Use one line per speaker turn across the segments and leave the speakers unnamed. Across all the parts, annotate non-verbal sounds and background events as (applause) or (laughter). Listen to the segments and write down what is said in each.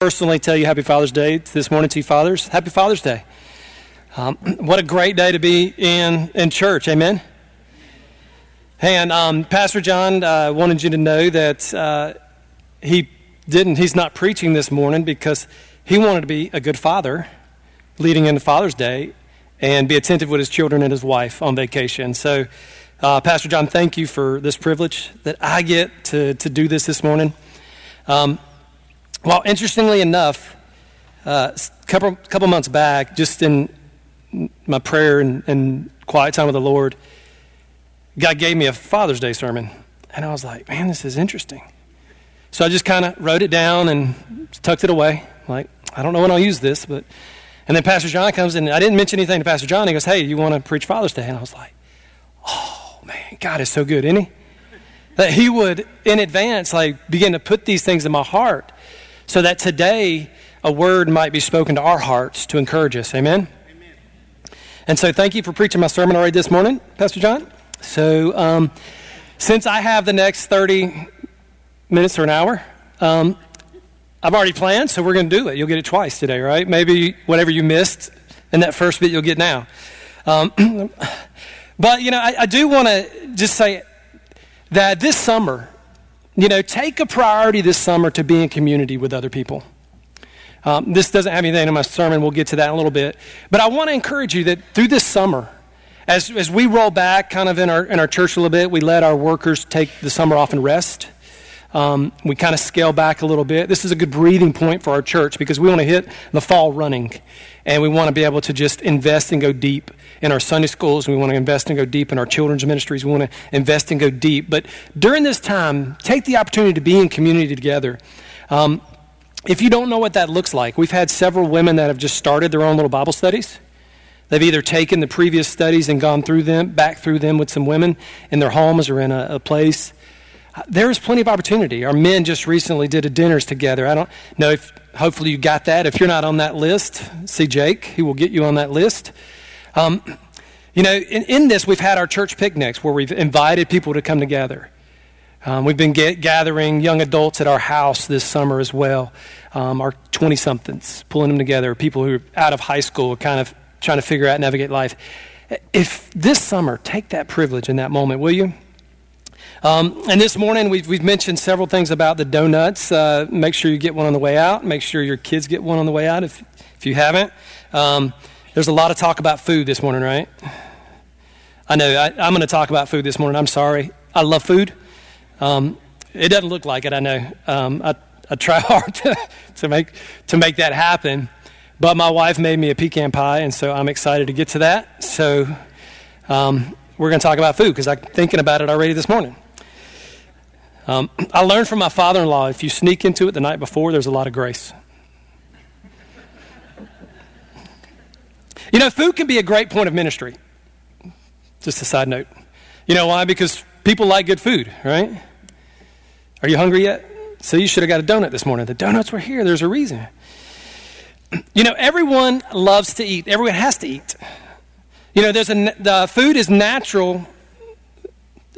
personally tell you Happy Father's Day this morning to you fathers. Happy Father's Day. Um, (clears throat) what a great day to be in, in church. Amen. And um, Pastor John uh, wanted you to know that uh, he didn't, he's not preaching this morning because he wanted to be a good father leading into Father's Day and be attentive with his children and his wife on vacation. So, uh, Pastor John, thank you for this privilege that I get to, to do this this morning. Um, well, interestingly enough, a uh, couple, couple months back, just in my prayer and, and quiet time with the Lord, God gave me a Father's Day sermon. And I was like, man, this is interesting. So I just kind of wrote it down and tucked it away. Like, I don't know when I'll use this, but. And then Pastor John comes in. I didn't mention anything to Pastor John. He goes, hey, you want to preach Father's Day? And I was like, oh, man, God is so good, isn't he? That he would, in advance, like, begin to put these things in my heart so that today a word might be spoken to our hearts to encourage us. Amen? Amen. And so thank you for preaching my sermon already this morning, Pastor John. So um, since I have the next 30 minutes or an hour, um, I've already planned, so we're going to do it. You'll get it twice today, right? Maybe whatever you missed in that first bit, you'll get now. Um, (clears throat) but, you know, I, I do want to just say that this summer, you know, take a priority this summer to be in community with other people. Um, this doesn't have anything in my sermon. We'll get to that in a little bit. But I want to encourage you that through this summer, as, as we roll back kind of in our, in our church a little bit, we let our workers take the summer off and rest. Um, we kind of scale back a little bit. This is a good breathing point for our church because we want to hit the fall running. And we want to be able to just invest and go deep in our Sunday schools. We want to invest and go deep in our children's ministries. We want to invest and go deep. But during this time, take the opportunity to be in community together. Um, if you don't know what that looks like, we've had several women that have just started their own little Bible studies. They've either taken the previous studies and gone through them, back through them with some women in their homes or in a, a place. There is plenty of opportunity. Our men just recently did a dinners together. I don't know if hopefully you got that. If you're not on that list, see Jake. He will get you on that list. Um, you know, in, in, this, we've had our church picnics where we've invited people to come together. Um, we've been get, gathering young adults at our house this summer as well. Um, our 20 somethings, pulling them together, people who are out of high school, kind of trying to figure out, navigate life. If this summer, take that privilege in that moment, will you? Um, and this morning, we've, we've mentioned several things about the donuts. Uh, make sure you get one on the way out. Make sure your kids get one on the way out if, if you haven't. Um, there's a lot of talk about food this morning, right? I know. I, am going to talk about food this morning. I'm sorry. I love food. Um, it doesn't look like it, I know. Um, I, I try (laughs) hard to, to, make, to make that happen. But my wife made me a pecan pie, and so I'm excited to get to that. So um, we're going to talk about food because I'm thinking about it already this morning. Um, I learned from my father in law if you sneak into it the night before, there's a lot of grace. You know, food can be a great point of ministry. Just a side note. You know why? Because people like good food, right? Are you hungry yet? So you should have got a donut this morning. The donuts were here. There's a reason. (clears throat) You know, everyone loves to eat. Everyone has to eat. You know, there's a, the food is natural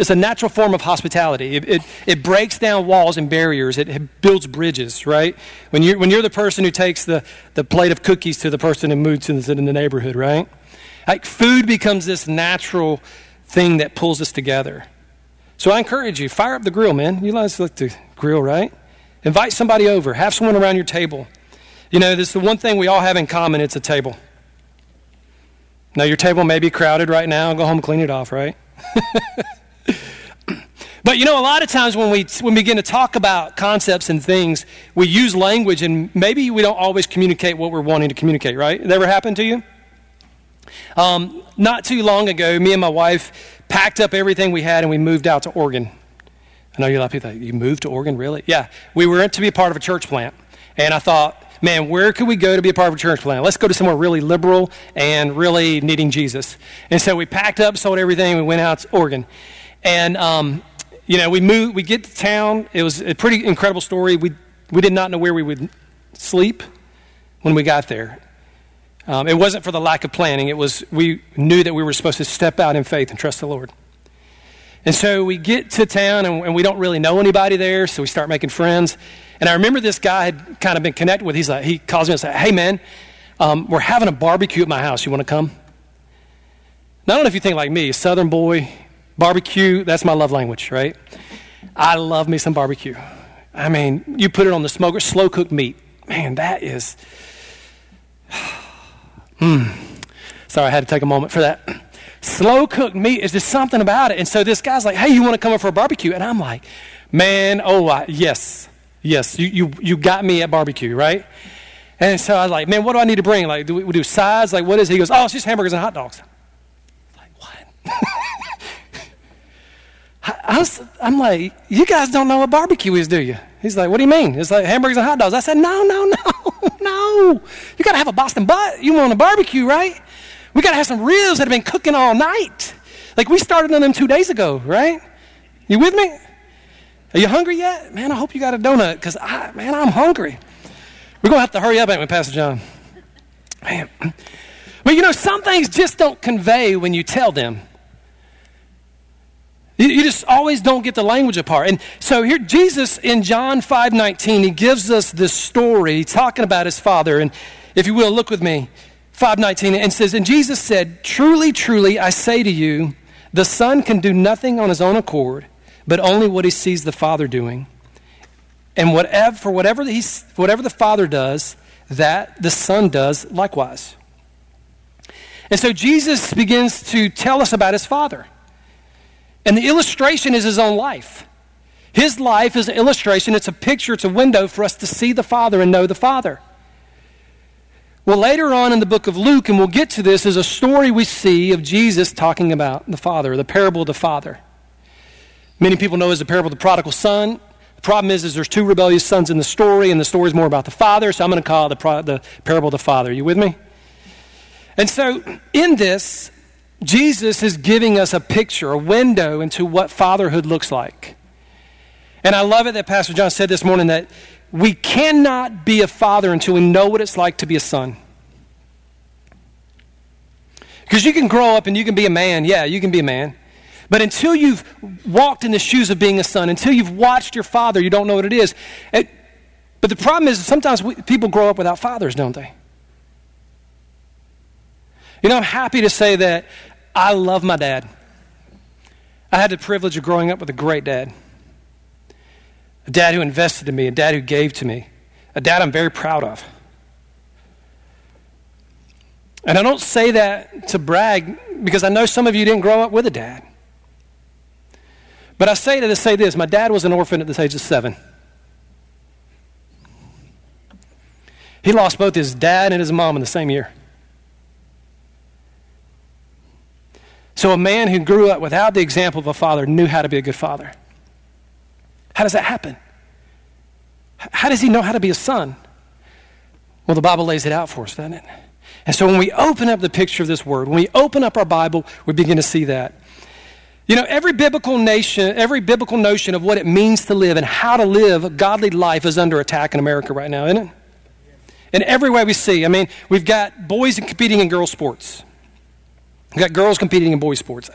it's a natural form of hospitality. It, it, it, breaks down walls and barriers. It, it builds bridges, right? When you're, when you're the person who takes the, the plate of cookies to the person who moves in the, in the neighborhood, right? Like food becomes this natural thing that pulls us together. So I encourage you, fire up the grill, man. You guys like to grill, right? Invite somebody over. Have someone around your table. You know, this is the one thing we all have in common. It's a table. Now, your table may be crowded right now. Go home clean it off, right? (laughs) (clears throat) But you know, a lot of times when we, when we begin to talk about concepts and things, we use language and maybe we don't always communicate what we're wanting to communicate, right? That ever happened to you? Um, not too long ago, me and my wife packed up everything we had and we moved out to Oregon. I know you a lot of people you moved to Oregon, really? Yeah. We were to be a part of a church plant. And I thought, man, where could we go to be a part of a church plant? Let's go to somewhere really liberal and really needing Jesus. And so we packed up, sold everything, we went out to Oregon. And um, you know, we moved, we get to town. It was a pretty incredible story. We, we did not know where we would sleep when we got there. Um, it wasn't for the lack of planning. It was, we knew that we were supposed to step out in faith and trust the Lord. And so we get to town and, and we don't really know anybody there, so we start making friends. And I remember this guy had kind of been connected with. He's like, he calls me and says, "Hey man, um, we're having a barbecue at my house. You want to come?" Now, I don't know if you think like me, Southern boy, barbecue. That's my love language, right? I love me some barbecue. I mean, you put it on the smoker, slow cooked meat. Man, that is. (sighs) Hmm. Sorry, I had to take a moment for that. Slow cooked meat is just something about it. And so this guy's like, hey, you want to come up for a barbecue? And I'm like, man, oh, I, yes, yes, you, you, you got me at barbecue, right? And so I was like, man, what do I need to bring? Like, do we, we do sides? Like, what is it? He goes, oh, it's just hamburgers and hot dogs. I'm like, what? (laughs) I was, I'm like, you guys don't know what barbecue is, do you? He's like, what do you mean? It's like hamburgers and hot dogs. I said, no, no, (laughs) no, no. You got to have a Boston butt. You want a barbecue, right? We got to have some ribs that have been cooking all night. Like we started on them two days ago, right? You with me? Are you hungry yet? Man, I hope you got a donut because, I, man, I'm hungry. We're going to have to hurry up, ain't we, Pastor John? Man. But you know, some things just don't convey when you tell them. You, just always don't get the language apart. And so here, Jesus in John 5 19, he gives us this story talking about his father. And if you will, look with me. 519 and says, And Jesus said, Truly, truly, I say to you, the Son can do nothing on his own accord, but only what he sees the Father doing. And whatever, for whatever, he's, whatever the Father does, that the Son does likewise. And so Jesus begins to tell us about his Father. And the illustration is his own life. His life is an illustration, it's a picture, it's a window for us to see the Father and know the Father. Well, later on in the book of Luke, and we'll get to this, is a story we see of Jesus talking about the Father, the parable of the Father. Many people know as the parable of the prodigal son. The problem is, is there's two rebellious sons in the story, and the story is more about the Father, so I'm going to call the, pro- the parable of the Father. Are you with me? And so, in this, Jesus is giving us a picture, a window into what fatherhood looks like. And I love it that Pastor John said this morning that we cannot be a father until we know what it's like to be a son. Because you can grow up and you can be a man. Yeah, you can be a man. But until you've walked in the shoes of being a son, until you've watched your father, you don't know what it is. It, but the problem is sometimes we, people grow up without fathers, don't they? You know, I'm happy to say that I love my dad. I had the privilege of growing up with a great dad a dad who invested in me, a dad who gave to me, a dad I'm very proud of. And I don't say that to brag because I know some of you didn't grow up with a dad. But I say that to say this my dad was an orphan at the age of seven. He lost both his dad and his mom in the same year. So a man who grew up without the example of a father knew how to be a good father. How does that happen? How does he know how to be a son? Well, the Bible lays it out for us, doesn't it? And so when we open up the picture of this word, when we open up our Bible, we begin to see that. You know, every biblical nation, every biblical notion of what it means to live and how to live a godly life is under attack in America right now, isn't it? In every way we see. I mean, we've got boys competing in girls' sports. We've got girls competing in boys' sports.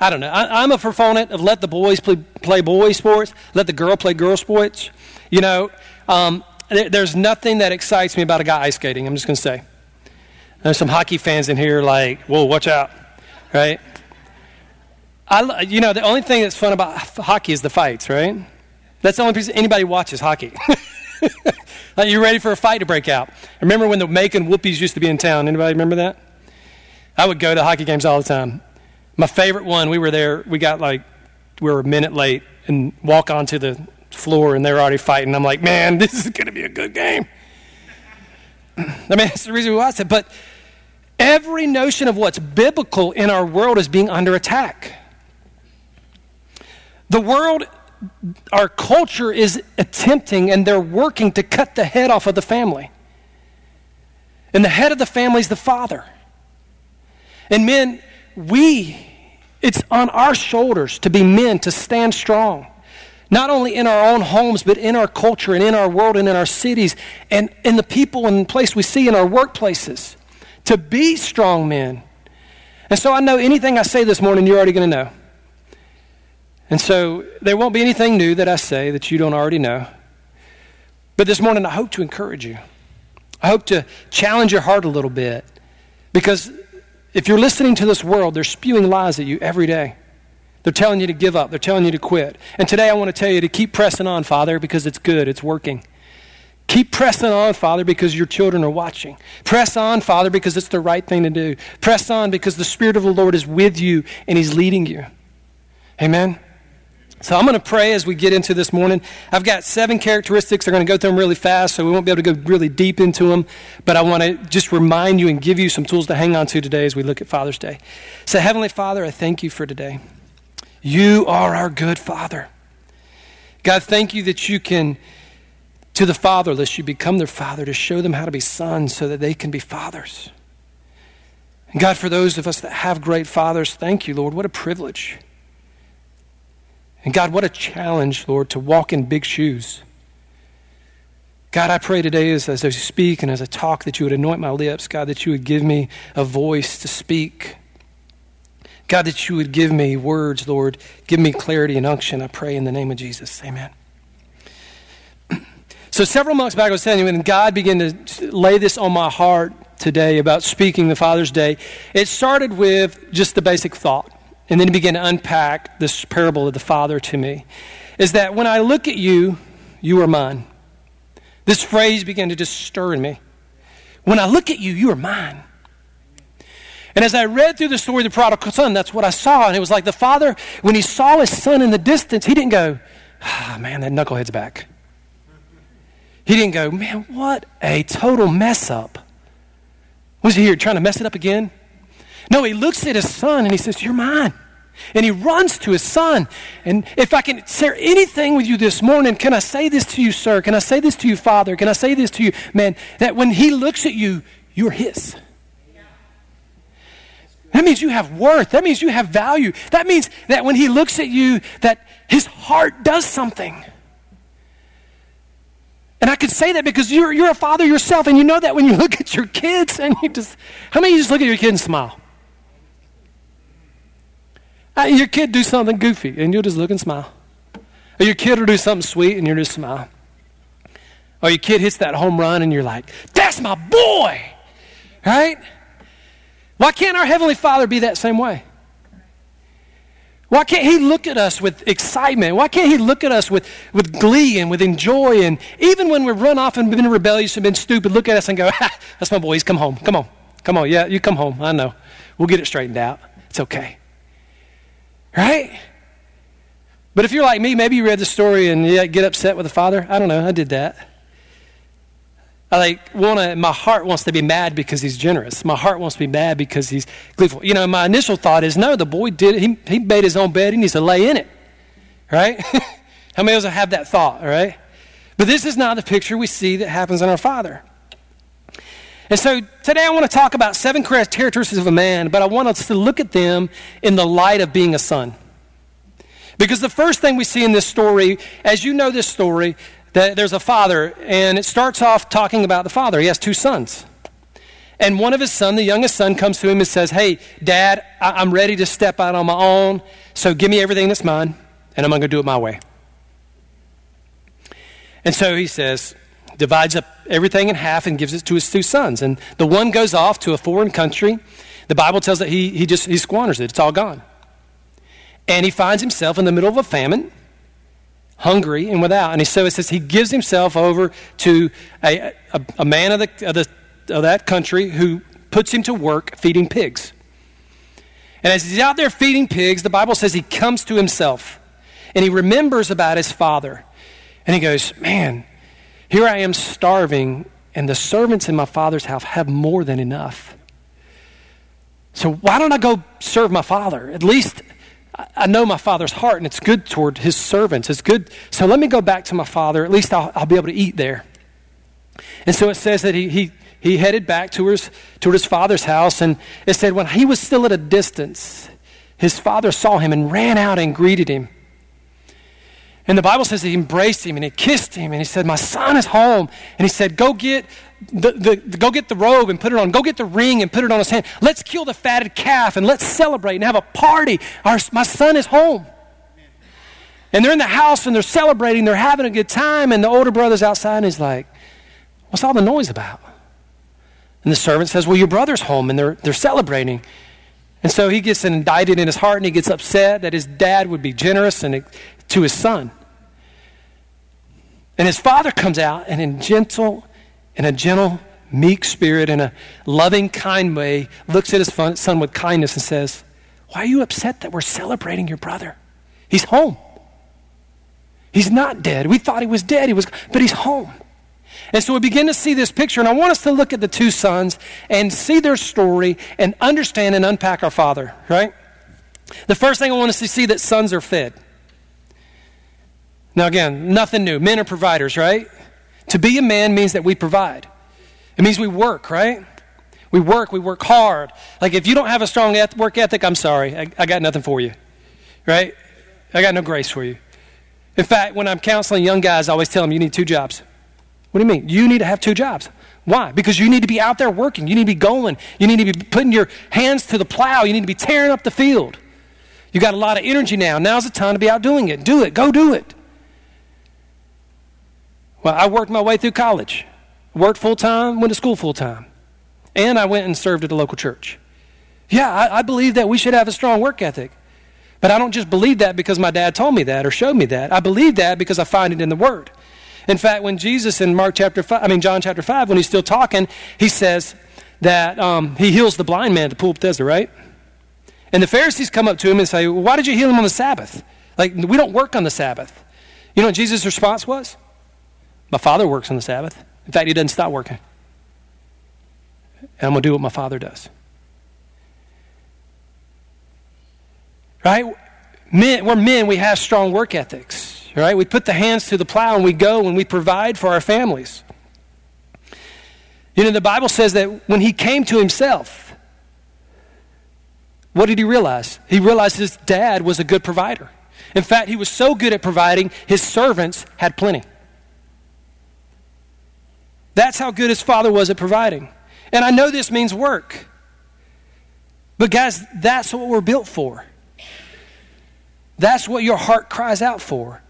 I don't know. I, am a proponent of let the boys play, play boys sports, let the girl play girl sports. You know, um, there, there's nothing that excites me about a guy ice skating. I'm just going to say. There's some hockey fans in here like, whoa, watch out, right? I, you know, the only thing that's fun about hockey is the fights, right? That's the only reason anybody watches hockey. (laughs) Are you ready for a fight to break out? Remember when the Macon Whoopies used to be in town? Anybody remember that? I would go to hockey games all the time. My favorite one, we were there, we got like, we were a minute late and walk onto the floor and they were already fighting. I'm like, man, (laughs) this is going to be a good game. I mean, that's the reason why I said, but every notion of what's biblical in our world is being under attack. The world, our culture is attempting and they're working to cut the head off of the family. And the head of the family is the father. And men, we it's on our shoulders to be men, to stand strong. Not only in our own homes, but in our culture and in our world and in our cities and in the people and place we see in our workplaces. To be strong men. And so I know anything I say this morning, you're already going to know. And so there won't be anything new that I say that you don't already know. But this morning, I hope to encourage you. I hope to challenge your heart a little bit because if you're listening to this world, they're spewing lies at you every day. They're telling you to give up, they're telling you to quit. And today I want to tell you to keep pressing on, Father, because it's good, it's working. Keep pressing on, Father, because your children are watching. Press on, Father, because it's the right thing to do. Press on because the Spirit of the Lord is with you and He's leading you. Amen. So I'm going to pray as we get into this morning. I've got seven characteristics. I'm going to go through them really fast, so we won't be able to go really deep into them. But I want to just remind you and give you some tools to hang on to today as we look at Father's Day. So, Heavenly Father, I thank you for today. You are our good Father. God, thank you that you can, to the fatherless, you become their father to show them how to be sons so that they can be fathers. And God, for those of us that have great fathers, thank you, Lord. What a privilege. And God, what a challenge, Lord, to walk in big shoes. God, I pray today as, as I speak and as I talk that you would anoint my lips, God, that you would give me a voice to speak. God, that you would give me words, Lord. Give me clarity and unction, I pray in the name of Jesus. Amen. (clears throat) So, several months back, I was telling you, when God began to lay this on my heart today about speaking the Father's Day, it started with just the basic thought and then he began to unpack this parable of the Father to me, is that when I look at you, you are mine. This phrase began to just stir in me. When I look at you, you are mine. And as I read through the story of the prodigal son, that's what I saw. And it was like the father, when he saw his son in the distance, he didn't go, ah, man, that knucklehead's back. He didn't go, man, what a total mess up. Was he here trying to mess it up again? No, he looks at his son and he says, You're mine. And he runs to his son. And if I can share anything with you this morning, can I say this to you, sir? Can I say this to you, father? Can I say this to you, man? That when he looks at you, you're his. That means you have worth. That means you have value. That means that when he looks at you, that his heart does something. And I can say that because you're, you're a father yourself, and you know that when you (laughs) look at your kids and you just, how many of you just look at your kid and smile? Your kid do something goofy and you'll just look and smile. Or your kid will do something sweet and you'll just smile. Or your kid hits that home run and you're like, that's my boy. Right? Why can't our Heavenly Father be that same way? Why can't He look at us with excitement? Why can't He look at us with, with glee and with enjoy? And even when we've run off and been rebellious and been stupid, look at us and go, that's my boy. He's come home. Come on. Come on. Yeah, you come home. I know. We'll get it straightened out. It's okay. Right? But if you're like me, maybe you read the story and you get upset with the father. I don't know. I did that. I like wanna my heart wants to be mad because he's generous. My heart wants to be mad because he's gleeful. You know, my initial thought is no, the boy did it. He, he made his own bed. He needs to lay in it. Right? (laughs) How many of us have that thought, right? But this is not the picture we see that happens in our father. And so today I want to talk about seven characteristics of a man, but I want us to look at them in the light of being a son. Because the first thing we see in this story, as you know this story, that there's a father, and it starts off talking about the father. He has two sons. And one of his sons, the youngest son, comes to him and says, Hey, Dad, I- am ready to step out on my own, so give me everything that's mine, and I'm going to do it my way. And so he says, divides up everything in half and gives it to his two sons. And the one goes off to a foreign country. The Bible tells that he, he just he squanders it. It's all gone. And he finds himself in the middle of a famine, hungry and without. And so it says he gives himself over to a, a, a man of, the, of, the, of that country who puts him to work feeding pigs. And as he's out there feeding pigs, the Bible says he comes to himself and he remembers about his father. And he goes, Man, here I am starving, and the servants in my father's house have more than enough. So why don't I go serve my father? At least I know my father's heart, and it's good toward his servants. It's good. So let me go back to my father. At least I'll, I'll be able to eat there. And so it says that he, he, he headed back to his, to his father's house, and it said when he was still at a distance, his father saw him and ran out and greeted him. And the Bible says he embraced him and he kissed him and he said, My son is home. And he said, Go get the, the, the, go get the robe and put it on. Go get the ring and put it on his hand. Let's kill the fatted calf and let's celebrate and have a party. Our, my son is home. And they're in the house and they're celebrating, they're having a good time, and the older brother's outside and he's like, What's all the noise about? And the servant says, Well, your brother's home and they're, they're celebrating. And so he gets indicted in his heart and he gets upset that his dad would be generous and, to his son. And his father comes out and in gentle, in a gentle, meek spirit, in a loving, kind way, looks at his son with kindness and says, Why are you upset that we're celebrating your brother? He's home. He's not dead. We thought he was dead, he was, but he's home. And so we begin to see this picture, and I want us to look at the two sons and see their story and understand and unpack our father, right? The first thing I want us to see that sons are fed. Now, again, nothing new. Men are providers, right? To be a man means that we provide. It means we work, right? We work, we work hard. Like if you don't have a strong work ethic, I'm sorry. I, I got nothing for you, right? I got no grace for you. In fact, when I'm counseling young guys, I always tell them you need two jobs. What do you mean? You need to have two jobs. Why? Because you need to be out there working. You need to be going. You need to be putting your hands to the plow. You need to be tearing up the field. You got a lot of energy now. Now's the time to be out doing it. Do it. Go do it. Well, I worked my way through college, worked full time, went to school full time, and I went and served at a local church. Yeah, I, I believe that we should have a strong work ethic. But I don't just believe that because my dad told me that or showed me that. I believe that because I find it in the Word. In fact, when Jesus in Mark chapter 5, I mean, John chapter 5, when he's still talking, he says that um, he heals the blind man at the pool of Bethesda, right? And the Pharisees come up to him and say, well, Why did you heal him on the Sabbath? Like, we don't work on the Sabbath. You know what Jesus' response was? My father works on the Sabbath. In fact, he doesn't stop working. And I'm going to do what my father does. Right? Men, we're men, we have strong work ethics right? We put the hands to the plow and we go and we provide for our families. You know, the Bible says that when he came to himself, what did he realize? He realized his dad was a good provider. In fact, he was so good at providing, his servants had plenty. That's how good his father was at providing. And I know this means work. But, guys, that's what we're built for. That's what your heart cries out for.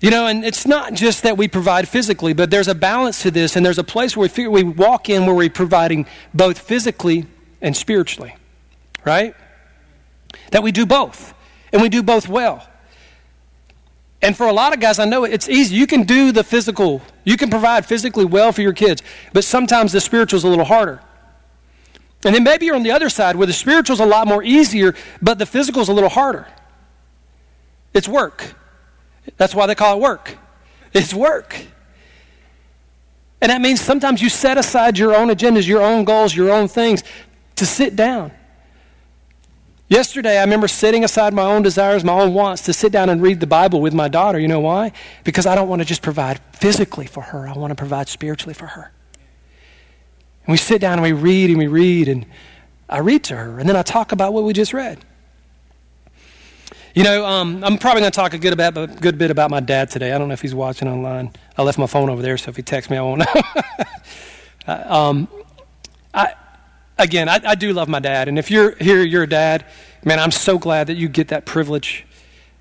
You know, and it's not just that we provide physically, but there's a balance to this, and there's a place where we, we walk in where we're providing both physically and spiritually, right? That we do both, and we do both well. And for a lot of guys, I know it's easy. You can do the physical, you can provide physically well for your kids, but sometimes the spiritual is a little harder. And then maybe you're on the other side where the spiritual is a lot more easier, but the physical is a little harder. It's work. That's why they call it work. It's work. And that means sometimes you set aside your own agendas, your own goals, your own things to sit down. Yesterday, I remember setting aside my own desires, my own wants to sit down and read the Bible with my daughter. You know why? Because I don't want to just provide physically for her, I want to provide spiritually for her. And we sit down and we read and we read, and I read to her, and then I talk about what we just read. You know, um, I'm probably going to talk a good, about, a good bit about my dad today. I don't know if he's watching online. I left my phone over there, so if he texts me, I won't know. (laughs) Uh, um, I, again, I, I, do love my dad. And if you're here, you're a dad, man, I'm so glad that you get that privilege.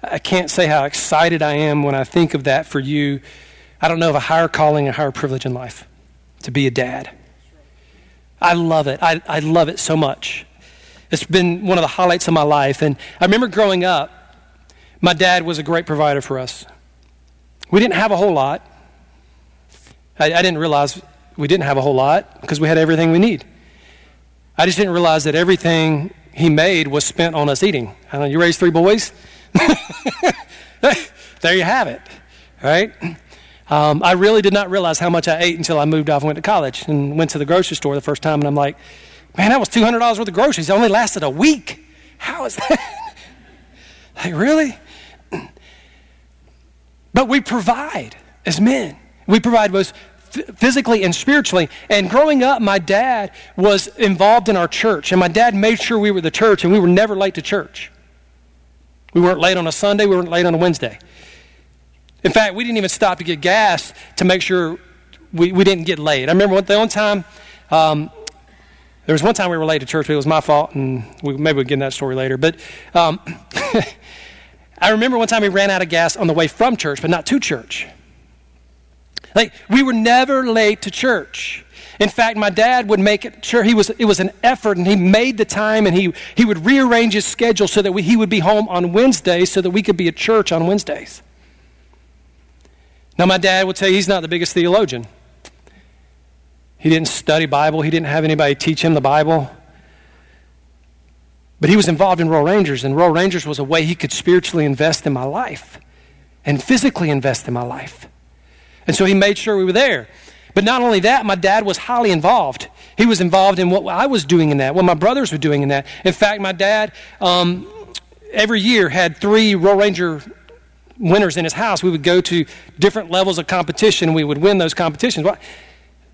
I can't say how excited I am when I think of that for you. I don't know of a higher calling, a higher privilege in life to be a dad. I love it. I, I love it so much. It's been one of the highlights of my life. And I remember growing up, my dad was a great provider for us. We didn't have a whole lot. I, I didn't realize we didn't have a whole lot because we had everything we need. I just didn't realize that everything he made was spent on us eating. I know, you raised three boys? (laughs) there you have it, right? Um, I really did not realize how much I ate until I moved off and went to college and went to the grocery store the first time, and I'm like, man, that was $200 worth of groceries. It only lasted a week. How is that? (laughs) like, really? (clears throat) But we provide as men. We provide both physically and spiritually. And growing up, my dad was involved in our church, and my dad made sure we were the church, and we were never late to church. We weren't late on a Sunday, we weren't late on a Wednesday. In fact, we didn't even stop to get gas to make sure we, we didn't get late. I remember the only time, um, There was one time we were late to church, but it was my fault, and we, maybe we'll get in that story later. But um, (laughs) I remember one time we ran out of gas on the way from church, but not to church. Like, we were never late to church. In fact, my dad would make it sure he was, it was an effort, and he made the time, and he, he would rearrange his schedule so that we, he would be home on Wednesdays so that we could be at church on Wednesdays. Now, my dad would say he's not the biggest theologian. He didn't study Bible. He didn't have anybody teach him the Bible. But he was involved in Royal Rangers, and Royal Rangers was a way he could spiritually invest in my life and physically invest in my life. And so he made sure we were there. But not only that, my dad was highly involved. He was involved in what I was doing in that, what my brothers were doing in that. In fact, my dad um, every year had three Royal Ranger winners in his house. We would go to different levels of competition, we would win those competitions.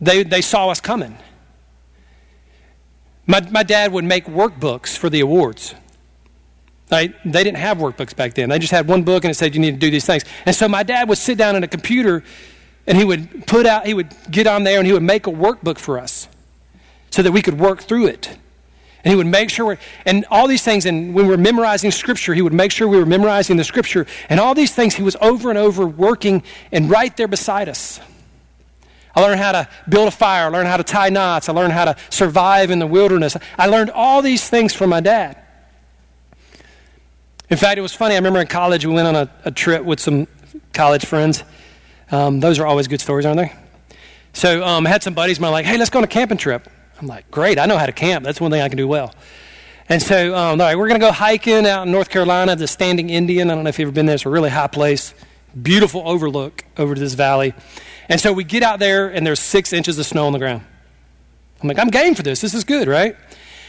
They, they saw us coming. My, my dad would make workbooks for the awards. Right? They didn't have workbooks back then. They just had one book and it said you need to do these things. And so my dad would sit down at a computer and he would put out, he would get on there and he would make a workbook for us so that we could work through it. And he would make sure, and all these things, and when we were memorizing scripture, he would make sure we were memorizing the scripture. And all these things, he was over and over working and right there beside us. I learned how to build a fire. I learned how to tie knots. I learned how to survive in the wilderness. I learned all these things from my dad. In fact, it was funny. I remember in college, we went on a, a trip with some college friends. Um, those are always good stories, aren't they? So um, I had some buddies, and I'm like, hey, let's go on a camping trip. I'm like, great. I know how to camp. That's one thing I can do well. And so, um, all right, we're going to go hiking out in North Carolina, the Standing Indian. I don't know if you've ever been there. It's a really high place, beautiful overlook over to this valley. And so we get out there, and there's six inches of snow on the ground. I'm like, I'm game for this. This is good, right?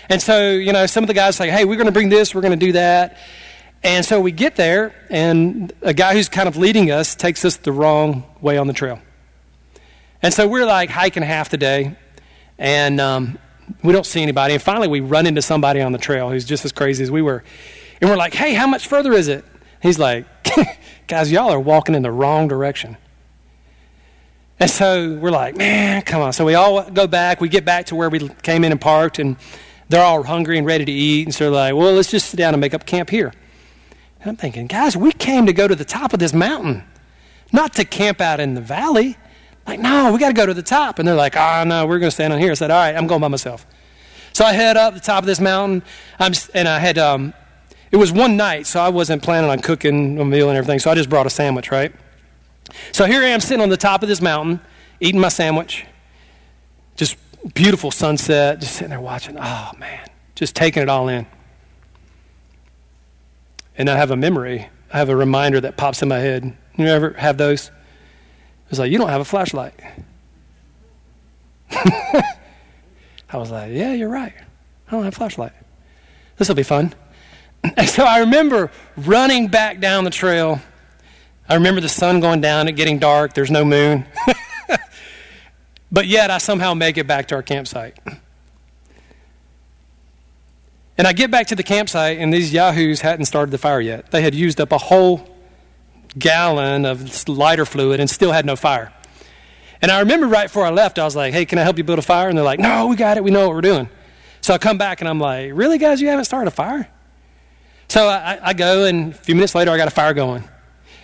And so, you know, some of the guys say, hey, we're going to bring this, we're going to do that. And so we get there, and a guy who's kind of leading us takes us the wrong way on the trail. And so we're like hiking half the day, and um, we don't see anybody. And finally, we run into somebody on the trail who's just as crazy as we were. And we're like, hey, how much further is it? He's like, (laughs) guys, y'all are walking in the wrong direction. And so we're like, man, come on. So we all go back. We get back to where we came in and parked, and they're all hungry and ready to eat. And so they're like, well, let's just sit down and make up camp here. And I'm thinking, guys, we came to go to the top of this mountain, not to camp out in the valley. Like, no, we got to go to the top. And they're like, oh, no, we're going to stand on here. I said, all right, I'm going by myself. So I head up the top of this mountain, I'm, and I had, um, it was one night, so I wasn't planning on cooking a meal and everything, so I just brought a sandwich, right? So here I am sitting on the top of this mountain, eating my sandwich. Just beautiful sunset, just sitting there watching. Oh, man, just taking it all in. And I have a memory, I have a reminder that pops in my head. You ever have those? It's like, you don't have a flashlight. (laughs) I was like, yeah, you're right. I don't have a flashlight. This will be fun. And (laughs) so I remember running back down the trail I remember the sun going down, it getting dark, there's no moon. (laughs) but yet I somehow make it back to our campsite. And I get back to the campsite, and these yahoos hadn't started the fire yet. They had used up a whole gallon of lighter fluid and still had no fire. And I remember right before I left, I was like, hey, can I help you build a fire? And they're like, no, we got it. We know what we're doing. So I come back and I'm like, really, guys, you haven't started a fire? So I, I go, and a few minutes later, I got a fire going.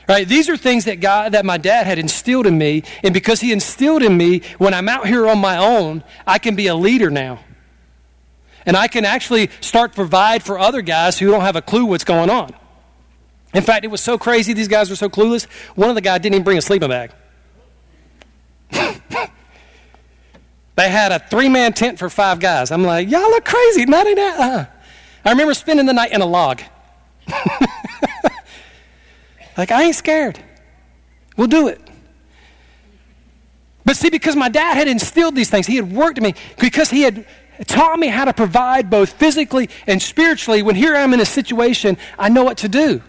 Right? These are things that God, that my dad had instilled in me, and because he instilled in me, when I'm out here on my own, I can be a leader now. And I can actually start provide for other guys who don't have a clue what's going on. In fact, it was so crazy, these guys were so clueless, one of the guys didn't even bring a sleeping bag. (laughs) they had a three man tent for five guys. I'm like, y'all look crazy. Not in that. Uh-huh. I remember spending the night in a log. (laughs) Like, I ain't scared. We'll do it. But see, because my dad had instilled these things, he had worked at me, because he had taught me how to provide both physically and spiritually, when here I'm in a situation, I know what to do.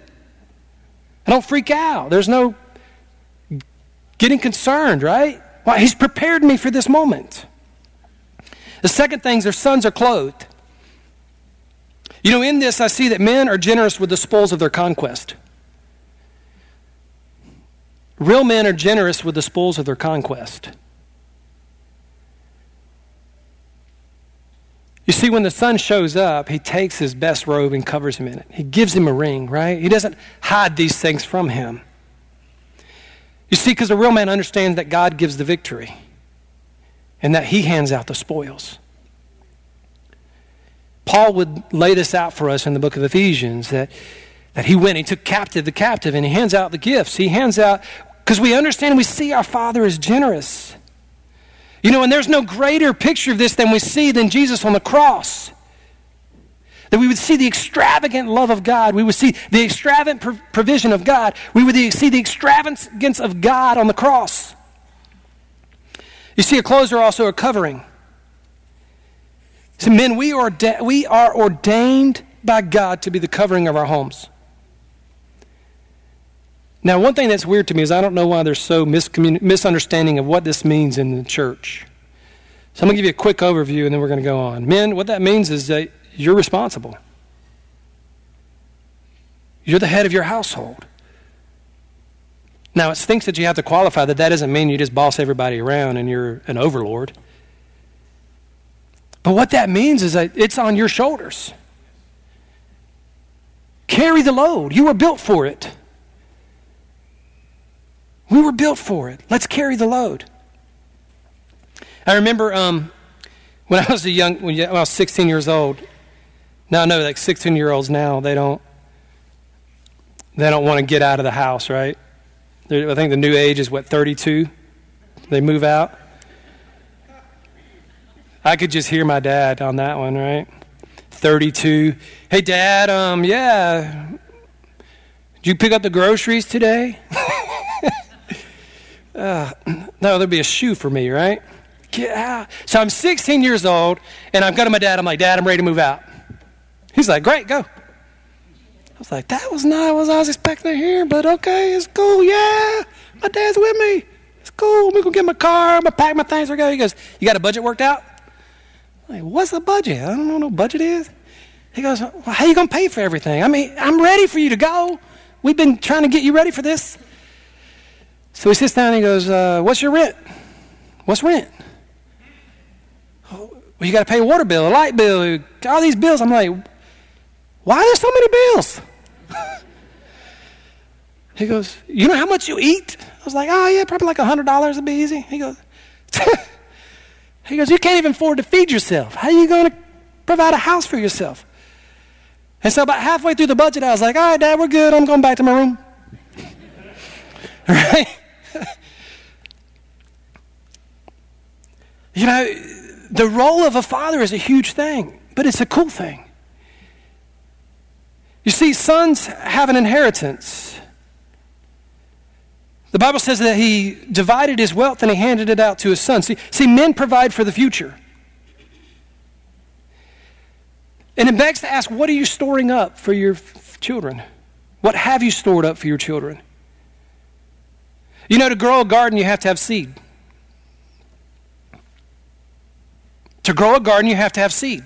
I don't freak out. There's no getting concerned, right? Well, he's prepared me for this moment. The second thing is their sons are clothed. You know, in this, I see that men are generous with the spoils of their conquest. Real men are generous with the spoils of their conquest. You see, when the son shows up, he takes his best robe and covers him in it. He gives him a ring, right? He doesn't hide these things from him. You see, because a real man understands that God gives the victory and that he hands out the spoils. Paul would lay this out for us in the book of Ephesians that, that he went, he took captive the captive, and he hands out the gifts. He hands out, because we understand, we see our Father is generous. You know, and there's no greater picture of this than we see than Jesus on the cross. That we would see the extravagant love of God. We would see the extravagant provision of God. We would see the extravagance of God on the cross. You see, a clothes are also a covering. So, men, we are, we are ordained by God to be the covering of our homes. Now, one thing that's weird to me is I don't know why there's so misunderstanding of what this means in the church. So I'm going to give you a quick overview and then we're going to go on. Men, what that means is that you're responsible. You're the head of your household. Now, it stinks that you have to qualify that that doesn't mean you just boss everybody around and you're an overlord. But what that means is that it's on your shoulders. Carry the load. You were built for it. We were built for it. Let's carry the load. I remember um, when I was a young, when I was 16 years old. Now I know, like 16 year olds now, they don't, they don't want to get out of the house, right? They're, I think the new age is what 32. They move out. I could just hear my dad on that one, right? 32. Hey, Dad, um, yeah. Did you pick up the groceries today? (laughs) uh, no, there'll be a shoe for me, right? Get out. So I'm 16 years old, and I'm going to my dad. I'm like, Dad, I'm ready to move out. He's like, Great, go. I was like, That was not what I was expecting to hear, but okay, it's cool. Yeah, my dad's with me. It's cool. I'm going to get my car. I'm going to pack my things. We go. He goes, You got a budget worked out? I'm Like, what's the budget? I don't know what no budget is. He goes, well, how are you going to pay for everything? I mean, I'm ready for you to go. We've been trying to get you ready for this. So he sits down and he goes, uh, what's your rent? What's rent? Oh, well, you got to pay a water bill, a light bill, all these bills. I'm like, why are there so many bills? (laughs) he goes, you know how much you eat? I was like, oh, yeah, probably like a $100 would be easy. He goes, (laughs) He goes, You can't even afford to feed yourself. How are you going to provide a house for yourself? And so, about halfway through the budget, I was like, All right, Dad, we're good. I'm going back to my room. (laughs) right? (laughs) you know, the role of a father is a huge thing, but it's a cool thing. You see, sons have an inheritance. The Bible says that he divided his wealth and he handed it out to his sons. See, see, men provide for the future. And it begs to ask what are you storing up for your f- children? What have you stored up for your children? You know, to grow a garden, you have to have seed. To grow a garden, you have to have seed.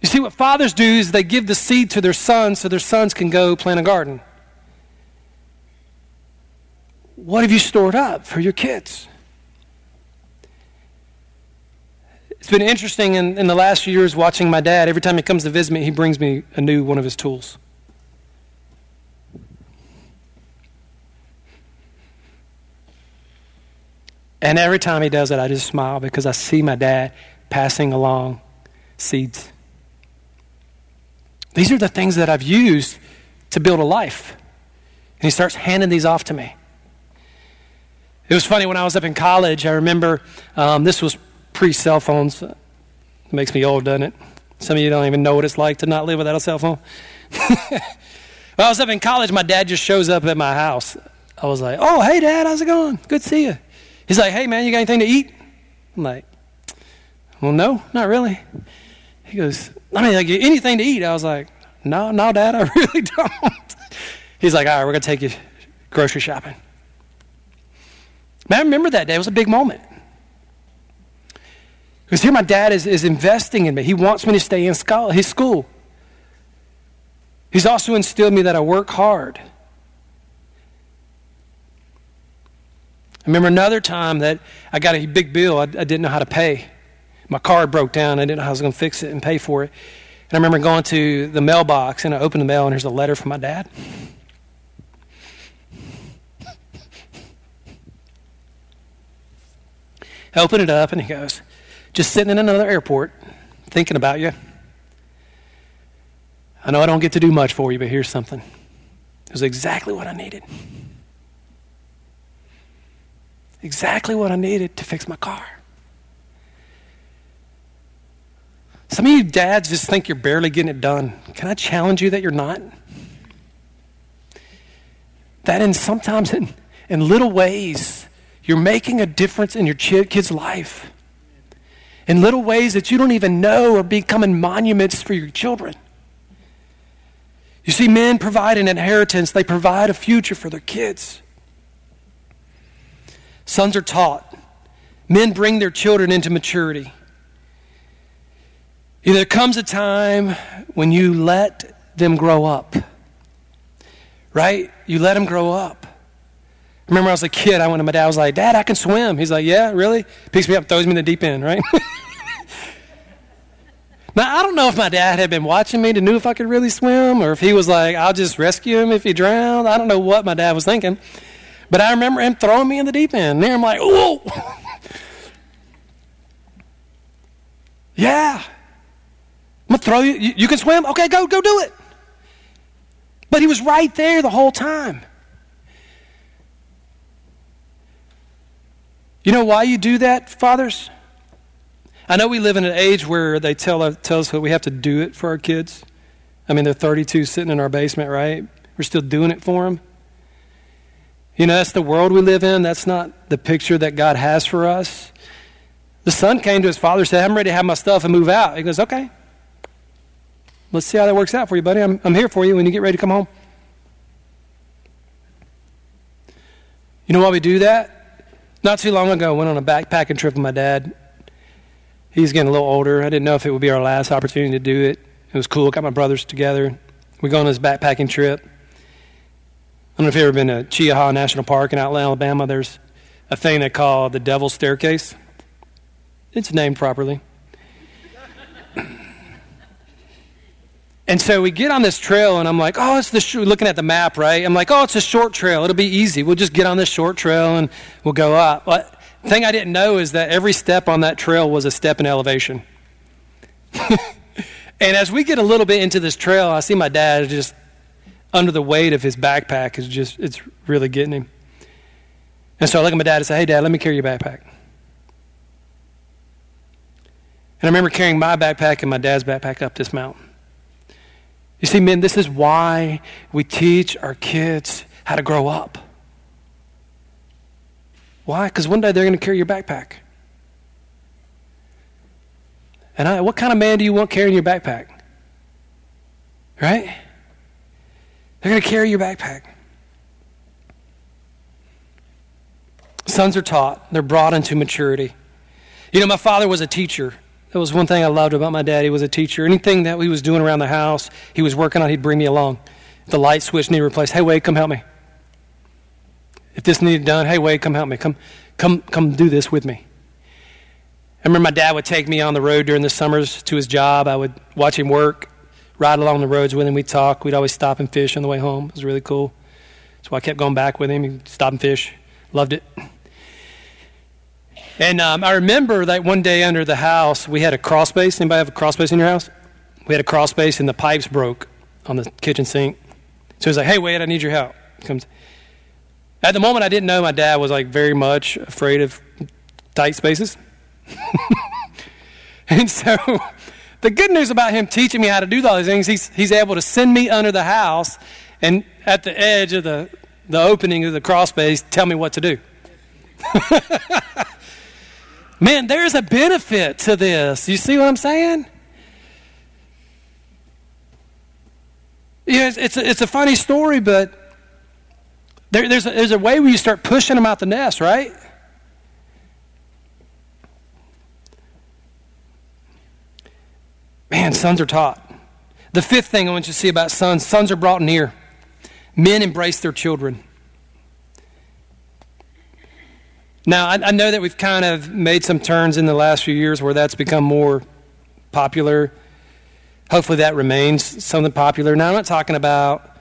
You see, what fathers do is they give the seed to their sons so their sons can go plant a garden. What have you stored up for your kids? It's been interesting in, in the last few years watching my dad. Every time he comes to visit me, he brings me a new one of his tools. And every time he does it, I just smile because I see my dad passing along seeds. These are the things that I've used to build a life. And he starts handing these off to me. It was funny when I was up in college. I remember um, this was pre cell phones. It makes me old, doesn't it? Some of you don't even know what it's like to not live without a cell phone. (laughs) when I was up in college, my dad just shows up at my house. I was like, "Oh, hey, Dad, how's it going? Good to see you." He's like, "Hey, man, you got anything to eat?" I'm like, "Well, no, not really." He goes, "I mean, like anything to eat?" I was like, "No, no, Dad, (laughs) I really don't." He's like, "All right, we're gonna take you grocery shopping." Man, I remember that day. It was a big moment. Because here my dad is, is investing in me. He wants me to stay in school, his school. He's also instilled me that I work hard. I remember another time that I got a big bill I, I didn't know how to pay. My car broke down. I didn't know how I was going to fix it and pay for it. And I remember going to the mailbox and I opened the mail and there's a letter from my dad. I open it up and he goes, just sitting in another airport, thinking about you. I know I don't get to do much for you, but here's something. It was exactly what I needed. Exactly what I needed to fix my car. Some of you dads just think you're barely getting it done. Can I challenge you that you're not? That in sometimes in, in little ways, you're making a difference in your kid's life. In little ways that you don't even know are becoming monuments for your children. You see, men provide an inheritance, they provide a future for their kids. Sons are taught. Men bring their children into maturity. There comes a time when you let them grow up. Right? You let them grow up. Remember I was a kid, I went to my dad, I was like, Dad, I can swim. He's like, Yeah, really? Picks me up, throws me in the deep end, right? (laughs) Now, I don't know if my dad had been watching me to know if I could really swim or if he was like, I'll just rescue him if he drowned. I don't know what my dad was thinking. But I remember him throwing me in the deep end. And there I'm like, whoa. (laughs) yeah. I'm going to throw you. you. You can swim? Okay, go, go do it. But he was right there the whole time. You know why you do that, fathers? I know we live in an age where they tell, uh, tell us that we have to do it for our kids. I mean, they're 32 sitting in our basement, right? We're still doing it for them. You know, that's the world we live in. That's not the picture that God has for us. The son came to his father and said, I'm ready to have my stuff and move out. He goes, Okay. Let's see how that works out for you, buddy. I'm, I'm here for you when you get ready to come home. You know why we do that? Not too long ago, I went on a backpacking trip with my dad he's getting a little older. I didn't know if it would be our last opportunity to do it. It was cool. Got my brothers together. We go on this backpacking trip. I don't know if you've ever been to Cheaha National Park in Outland, Alabama. There's a thing they call the Devil's Staircase. It's named properly. (clears throat) and so we get on this trail, and I'm like, oh, it's the Sh-, looking at the map, right? I'm like, oh, it's a short trail. It'll be easy. We'll just get on this short trail and we'll go up. But the thing I didn't know is that every step on that trail was a step in elevation. (laughs) and as we get a little bit into this trail, I see my dad just under the weight of his backpack is just it's really getting him. And so I look at my dad and say, Hey dad, let me carry your backpack. And I remember carrying my backpack and my dad's backpack up this mountain. You see, men, this is why we teach our kids how to grow up. Why? Because one day they're going to carry your backpack. And I, what kind of man do you want carrying your backpack? Right? They're going to carry your backpack. Sons are taught, they're brought into maturity. You know, my father was a teacher. That was one thing I loved about my dad. He was a teacher. Anything that he was doing around the house, he was working on, he'd bring me along. If the light switch needed replaced, hey, Wade, come help me. If this needed done, hey, Wade, come help me. Come, come, come do this with me. I remember my dad would take me on the road during the summers to his job. I would watch him work, ride along the roads with him. We'd talk. We'd always stop and fish on the way home. It was really cool. So I kept going back with him. He'd stop and fish. Loved it. And um, I remember that one day under the house, we had a crawl space. Anybody have a crawl space in your house? We had a crawl space, and the pipes broke on the kitchen sink. So he's like, "Hey, Wade, I need your help." He comes, at the moment, I didn't know my dad was like very much afraid of tight spaces. (laughs) and so the good news about him teaching me how to do all these things, he's, he's able to send me under the house and at the edge of the, the opening of the crawl space, tell me what to do. (laughs) Man, there's a benefit to this. You see what I'm saying? Yeah, it's, it's, a, it's a funny story, but there, there's, a, there's a way where you start pushing them out the nest, right? Man, sons are taught. The fifth thing I want you to see about sons sons are brought near. Men embrace their children. Now, I, I, know that we've kind of made some turns in the last few years where that's become more popular. Hopefully, that remains something popular. Now, I'm not talking about,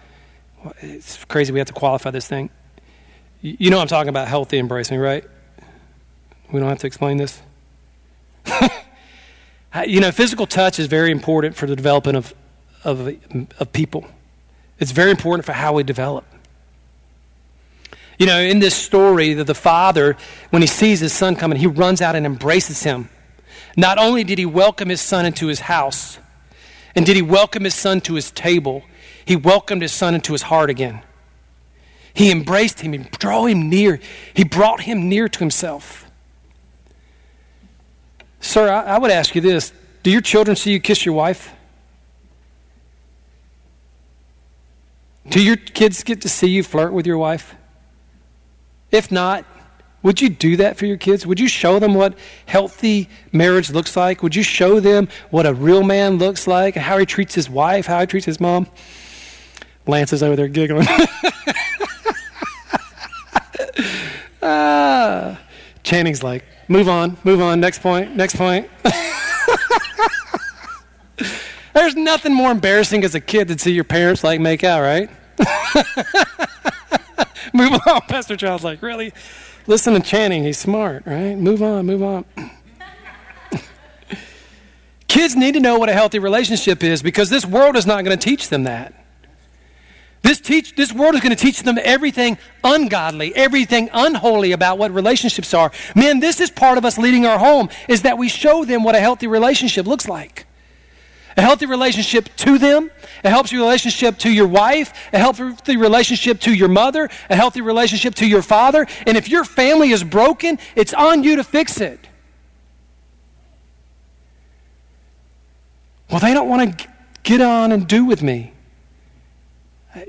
it's crazy we have to qualify this thing. You know, I'm talking about healthy embracing, right? We don't have to explain this. (laughs) you know, physical touch is very important for the development of, of, of people, it's very important for how we develop. You know, in this story, that the father, when he sees his son coming, he runs out and embraces him. Not only did he welcome his son into his house, and did he welcome his son to his table, he welcomed his son into his heart again. He embraced him, he drew him near, he brought him near to himself. Sir, I, I would ask you this Do your children see you kiss your wife? Do your kids get to see you flirt with your wife? If not, would you do that for your kids? Would you show them what healthy marriage looks like? Would you show them what a real man looks like, how he treats his wife, how he treats his mom? Lance is over there giggling. (laughs) ah. Channing's like, move on, move on, next point, next point. (laughs) There's nothing more embarrassing as a kid than see your parents like make out, right? (laughs) move on. Pastor Child's like, really? Listen to Channing. He's smart, right? Move on, move on. (laughs) Kids need to know what a healthy relationship is because this world is not going to teach them that. This, teach, this world is going to teach them everything ungodly, everything unholy about what relationships are. Men, this is part of us leading our home, is that we show them what a healthy relationship looks like. A healthy relationship to them, a healthy relationship to your wife, a healthy relationship to your mother, a healthy relationship to your father. And if your family is broken, it's on you to fix it. Well, they don't want to get on and do with me.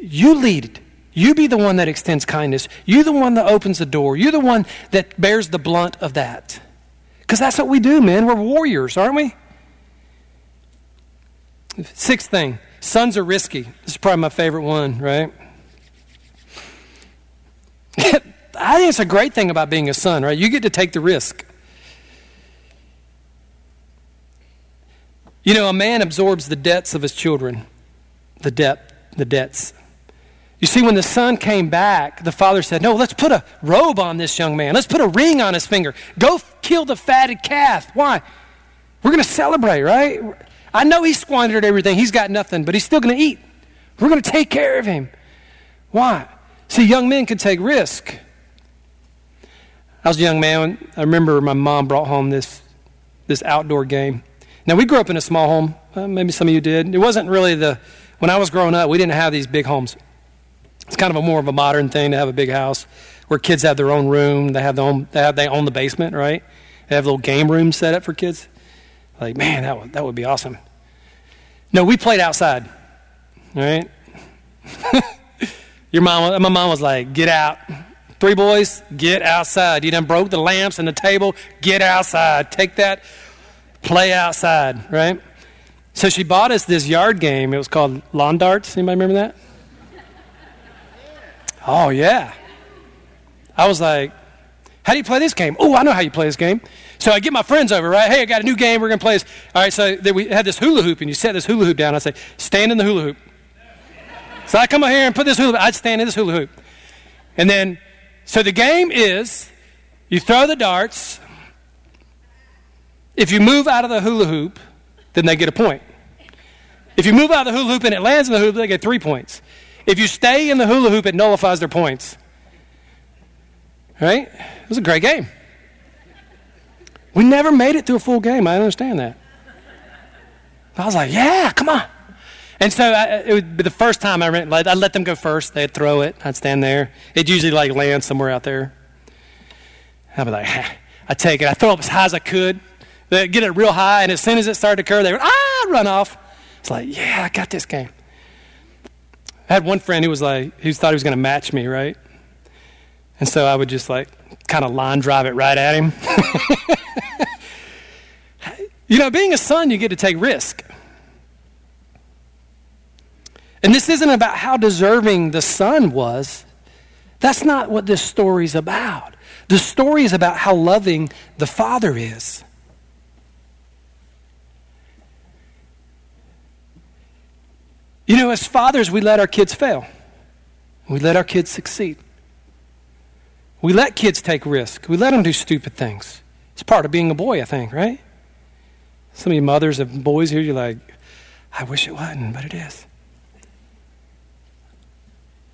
You lead. You be the one that extends kindness. You the one that opens the door. You're the one that bears the blunt of that. Because that's what we do, man. We're warriors, aren't we? Sixth thing sons are risky. This is probably my favorite one, right? (laughs) I think it's a great thing about being a son, right? You get to take the risk. You know, a man absorbs the debts of his children, the debt, the debts. You see, when the son came back, the father said, No, let's put a robe on this young man. Let's put a ring on his finger. Go kill the fatted calf. Why? We're going to celebrate, right? I know he squandered everything. He's got nothing, but he's still going to eat. We're going to take care of him. Why? See, young men can take risk. I was a young man. I remember my mom brought home this, this outdoor game. Now, we grew up in a small home. Uh, maybe some of you did. It wasn't really the, when I was growing up, we didn't have these big homes. It's kind of a more of a modern thing to have a big house where kids have their own room. They have their own, they, have, they own the basement, right? They have little game rooms set up for kids. Like, man, that would, that would be awesome. No, we played outside, right? (laughs) Your mom, my mom was like, get out. Three boys, get outside. You done broke the lamps and the table, get outside. Take that, play outside, right? So she bought us this yard game. It was called Lawn Darts. Anybody remember that? Oh, yeah. I was like, how do you play this game? Oh, I know how you play this game. So I get my friends over, right? Hey, I got a new game. We're going to play this. All right, so we had this hula hoop, and you set this hula hoop down. I say, stand in the hula hoop. So I come over here and put this hula I'd stand in this hula hoop. And then, so the game is you throw the darts. If you move out of the hula hoop, then they get a point. If you move out of the hula hoop and it lands in the hoop, they get three points. If you stay in the hula hoop, it nullifies their points. Right? It was a great game. We never made it through a full game. I understand that. I was like, yeah, come on. And so I, it would be the first time I I'd let them go first. They'd throw it. I'd stand there. It'd usually like land somewhere out there. I'd be like, I take it. I throw up as high as I could. They'd get it real high, and as soon as it started to curve, they would ah run off. It's like, yeah, I got this game. I had one friend who was like, who thought he was going to match me, right? And so I would just like kind of line drive it right at him. (laughs) you know, being a son, you get to take risk. And this isn't about how deserving the son was. That's not what this story is about. The story is about how loving the Father is. You know, as fathers, we let our kids fail. We let our kids succeed. We let kids take risks. We let them do stupid things. It's part of being a boy, I think, right? Some of you mothers of boys here, you're like, I wish it wasn't, but it is.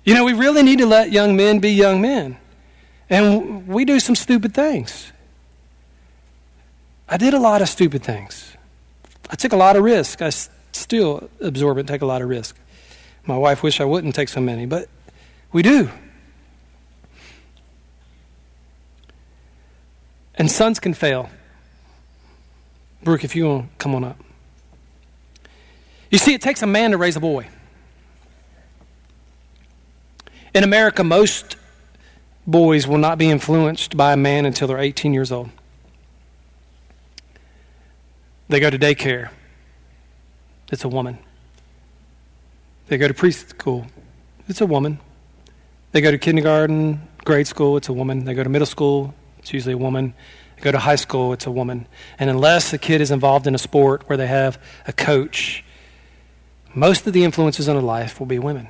You know, we really need to let young men be young men. And we do some stupid things. I did a lot of stupid things. I took a lot of risk. I still absorb it and take a lot of risk. My wife wish I wouldn't take so many, but we do. And sons can fail. Brooke, if you want come on up. You see, it takes a man to raise a boy. In America, most boys will not be influenced by a man until they're 18 years old. They go to daycare. It's a woman. They go to preschool. It's a woman. They go to kindergarten, grade school, it's a woman. They go to middle school, it's usually a woman. They go to high school, it's a woman. And unless the kid is involved in a sport where they have a coach, most of the influences in their life will be women.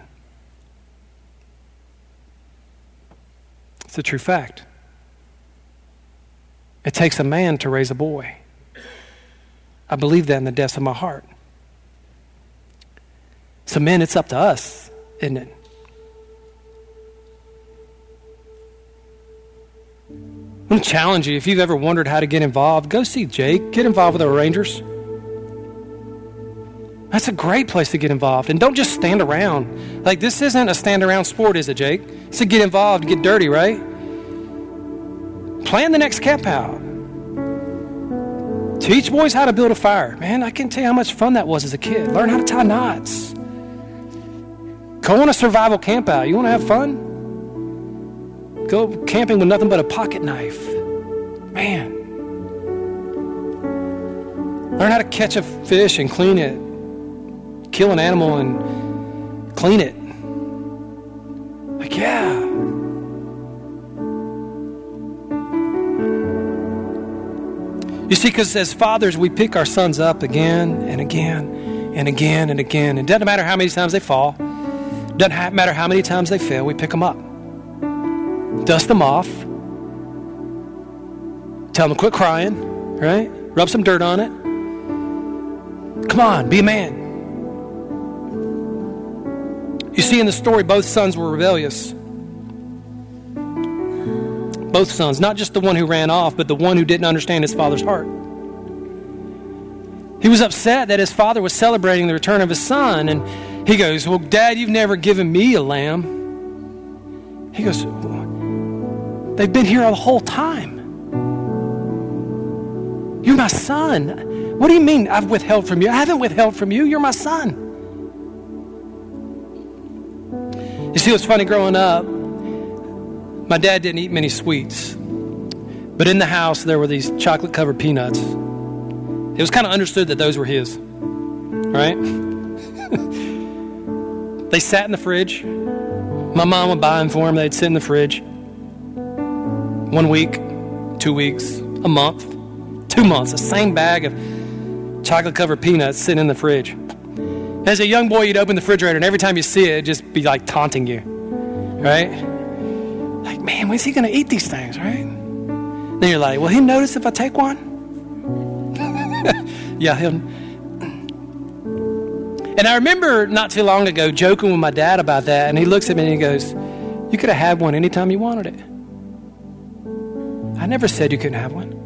It's a true fact. It takes a man to raise a boy. I believe that in the depths of my heart. So, men, it's up to us, isn't it? I'm going to challenge you. If you've ever wondered how to get involved, go see Jake. Get involved with our Rangers. That's a great place to get involved. And don't just stand around. Like, this isn't a stand around sport, is it, Jake? It's to get involved, get dirty, right? Plan the next camp out. Teach boys how to build a fire. Man, I can't tell you how much fun that was as a kid. Learn how to tie knots. Go on a survival camp out. You want to have fun? Go camping with nothing but a pocket knife. Man. Learn how to catch a fish and clean it kill an animal and clean it. Like, yeah. You see, because as fathers, we pick our sons up again and again and again and again. It doesn't matter how many times they fall, doesn't matter how many times they fail, we pick them up, dust them off, tell them to quit crying, right? Rub some dirt on it. Come on, be a man. You see, in the story, both sons were rebellious. Both sons, not just the one who ran off, but the one who didn't understand his father's heart. He was upset that his father was celebrating the return of his son, and he goes, Well, Dad, you've never given me a lamb. He goes, They've been here the whole time. You're my son. What do you mean I've withheld from you? I haven't withheld from you. You're my son. You see, what's funny growing up? My dad didn't eat many sweets, but in the house there were these chocolate covered peanuts. It was kind of understood that those were his, right? (laughs) they sat in the fridge. My mom would buy them for him. They'd sit in the fridge. One week, two weeks, a month, two months, the same bag of chocolate covered peanuts sitting in the fridge. As a young boy, you'd open the refrigerator, and every time you see it, it'd just be like taunting you, right? Like, man, when's he going to eat these things, right? Then you're like, will he notice if I take one? (laughs) yeah, he'll. And I remember not too long ago joking with my dad about that, and he looks at me and he goes, You could have had one anytime you wanted it. I never said you couldn't have one.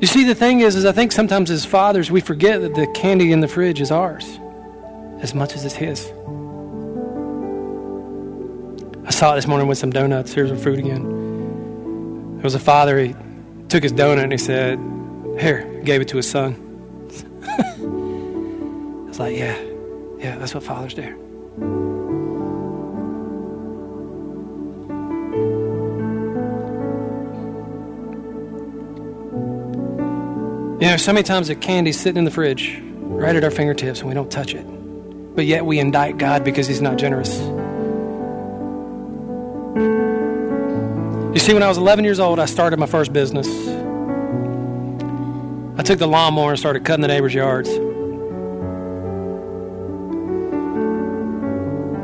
You see, the thing is, is I think sometimes as fathers, we forget that the candy in the fridge is ours as much as it's his. I saw it this morning with some donuts. Here's some fruit again. There was a father, he took his donut and he said, Here, gave it to his son. (laughs) I was like, Yeah, yeah, that's what fathers do. You know, so many times the candy's sitting in the fridge right at our fingertips and we don't touch it. but yet we indict God because He's not generous. You see, when I was 11 years old, I started my first business. I took the lawnmower and started cutting the neighbors' yards.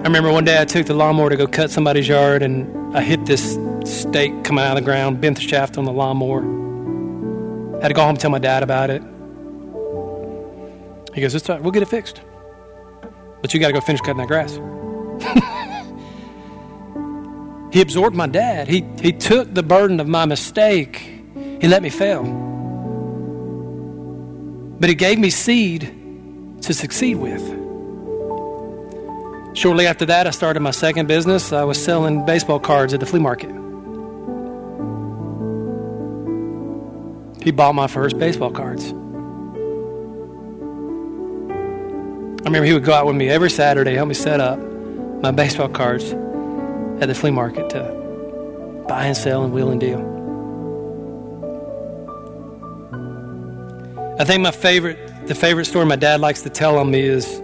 I remember one day I took the lawnmower to go cut somebody's yard and I hit this stake coming out of the ground, bent the shaft on the lawnmower. Had to go home and tell my dad about it. He goes, It's all right, we'll get it fixed. But you got to go finish cutting that grass. (laughs) he absorbed my dad. He, he took the burden of my mistake. He let me fail. But he gave me seed to succeed with. Shortly after that, I started my second business. I was selling baseball cards at the flea market. He bought my first baseball cards. I remember he would go out with me every Saturday, help me set up my baseball cards at the flea market to buy and sell and wheel and deal. I think my favorite, the favorite story my dad likes to tell on me is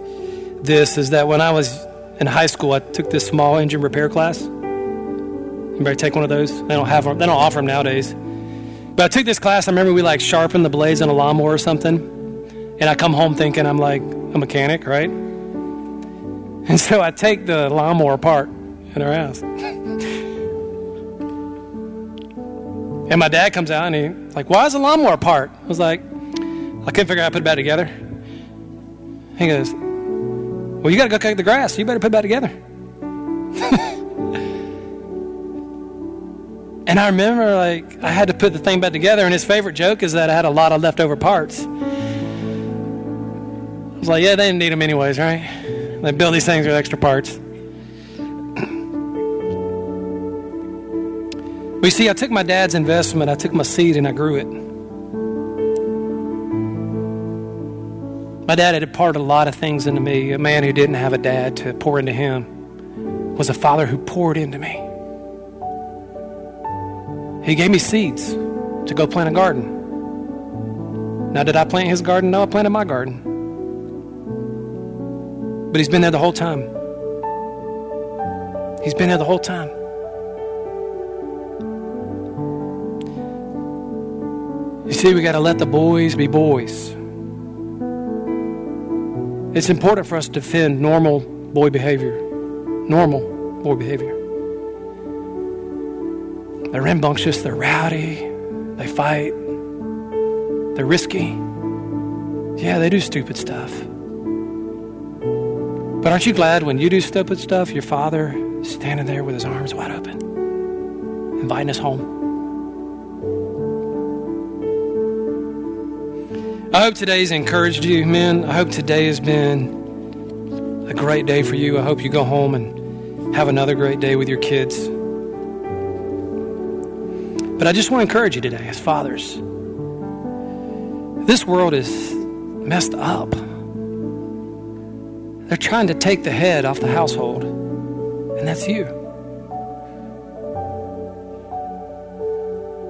this: is that when I was in high school, I took this small engine repair class. Anybody take one of those? They don't have them. They don't offer them nowadays. But I took this class. I remember we like sharpened the blades on a lawnmower or something, and I come home thinking I'm like a mechanic, right? And so I take the lawnmower apart in our house. And my dad comes out and he's like, why is the lawnmower apart? I was like, I couldn't figure out how to put it back together. He goes, Well, you got to go cut the grass. You better put it back together. (laughs) and I remember, like, I had to put the thing back together. And his favorite joke is that I had a lot of leftover parts. I was like, Yeah, they didn't need them anyways, right? They build these things with extra parts. We see, I took my dad's investment, I took my seed, and I grew it. My dad had imparted a lot of things into me. A man who didn't have a dad to pour into him was a father who poured into me. He gave me seeds to go plant a garden. Now, did I plant his garden? No, I planted my garden. But he's been there the whole time. He's been there the whole time. You see, we got to let the boys be boys. It's important for us to defend normal boy behavior. Normal boy behavior. They're rambunctious, they're rowdy, they fight, they're risky. Yeah, they do stupid stuff. But aren't you glad when you do stupid stuff, your father is standing there with his arms wide open, inviting us home? I hope today's encouraged you, men. I hope today has been a great day for you. I hope you go home and have another great day with your kids. But I just want to encourage you today as fathers. This world is messed up. They're trying to take the head off the household, and that's you.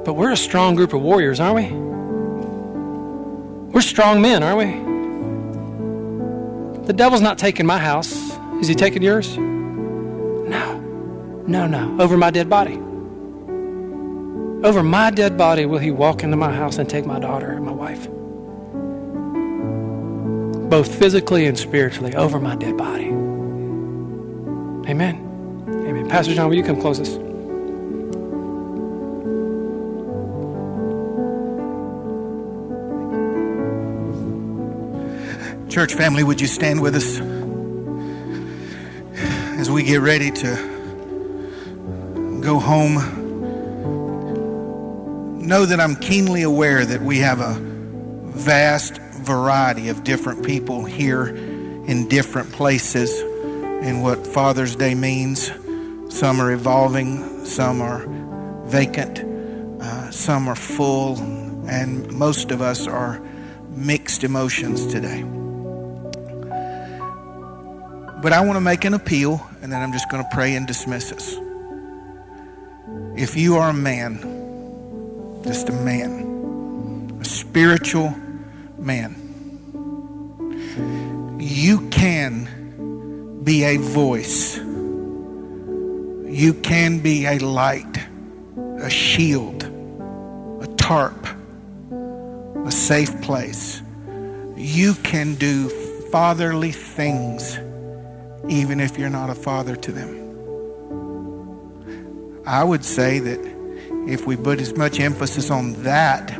But we're a strong group of warriors, aren't we? We're strong men, aren't we? The devil's not taking my house. Is he taking yours? No. No, no. Over my dead body. Over my dead body will he walk into my house and take my daughter and my wife. Both physically and spiritually, over my dead body. Amen. Amen. Pastor John, will you come close us?
Church family, would you stand with us as we get ready to go home? Know that I'm keenly aware that we have a vast variety of different people here in different places in what Father's Day means. Some are evolving, some are vacant, uh, some are full, and most of us are mixed emotions today. But I want to make an appeal, and then I'm just going to pray and dismiss us. If you are a man, just a man, a spiritual man, you can be a voice. You can be a light, a shield, a tarp, a safe place. You can do fatherly things even if you're not a father to them. I would say that if we put as much emphasis on that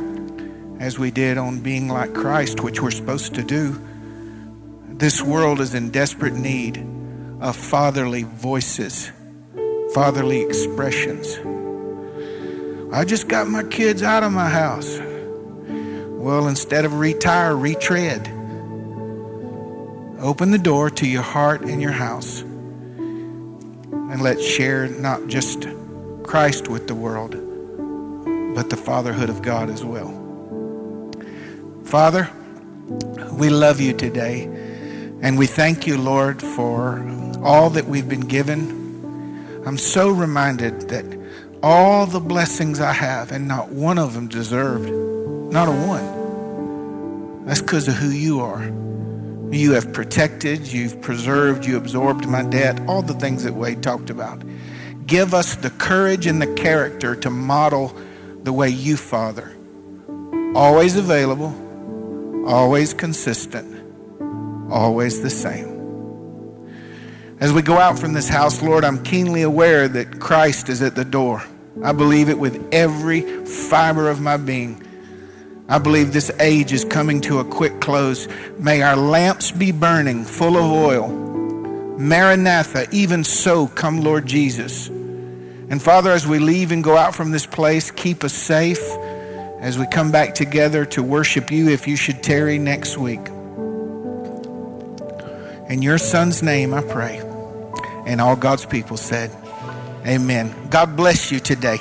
as we did on being like Christ, which we're supposed to do, this world is in desperate need of fatherly voices, fatherly expressions. I just got my kids out of my house. Well, instead of retire, retread. Open the door to your heart and your house. And let's share not just Christ with the world, but the fatherhood of God as well. Father, we love you today. And we thank you, Lord, for all that we've been given. I'm so reminded that all the blessings I have, and not one of them deserved, not a one. That's because of who you are. You have protected, you've preserved, you absorbed my debt, all the things that Wade talked about. Give us the courage and the character to model the way you, Father. Always available, always consistent, always the same. As we go out from this house, Lord, I'm keenly aware that Christ is at the door. I believe it with every fiber of my being. I believe this age is coming to a quick close. May our lamps be burning, full of oil. Maranatha, even so, come Lord Jesus. And Father, as we leave and go out from this place, keep us safe as we come back together to worship you if you should tarry next week. In your son's name I pray. And all God's people said, Amen. God bless you today.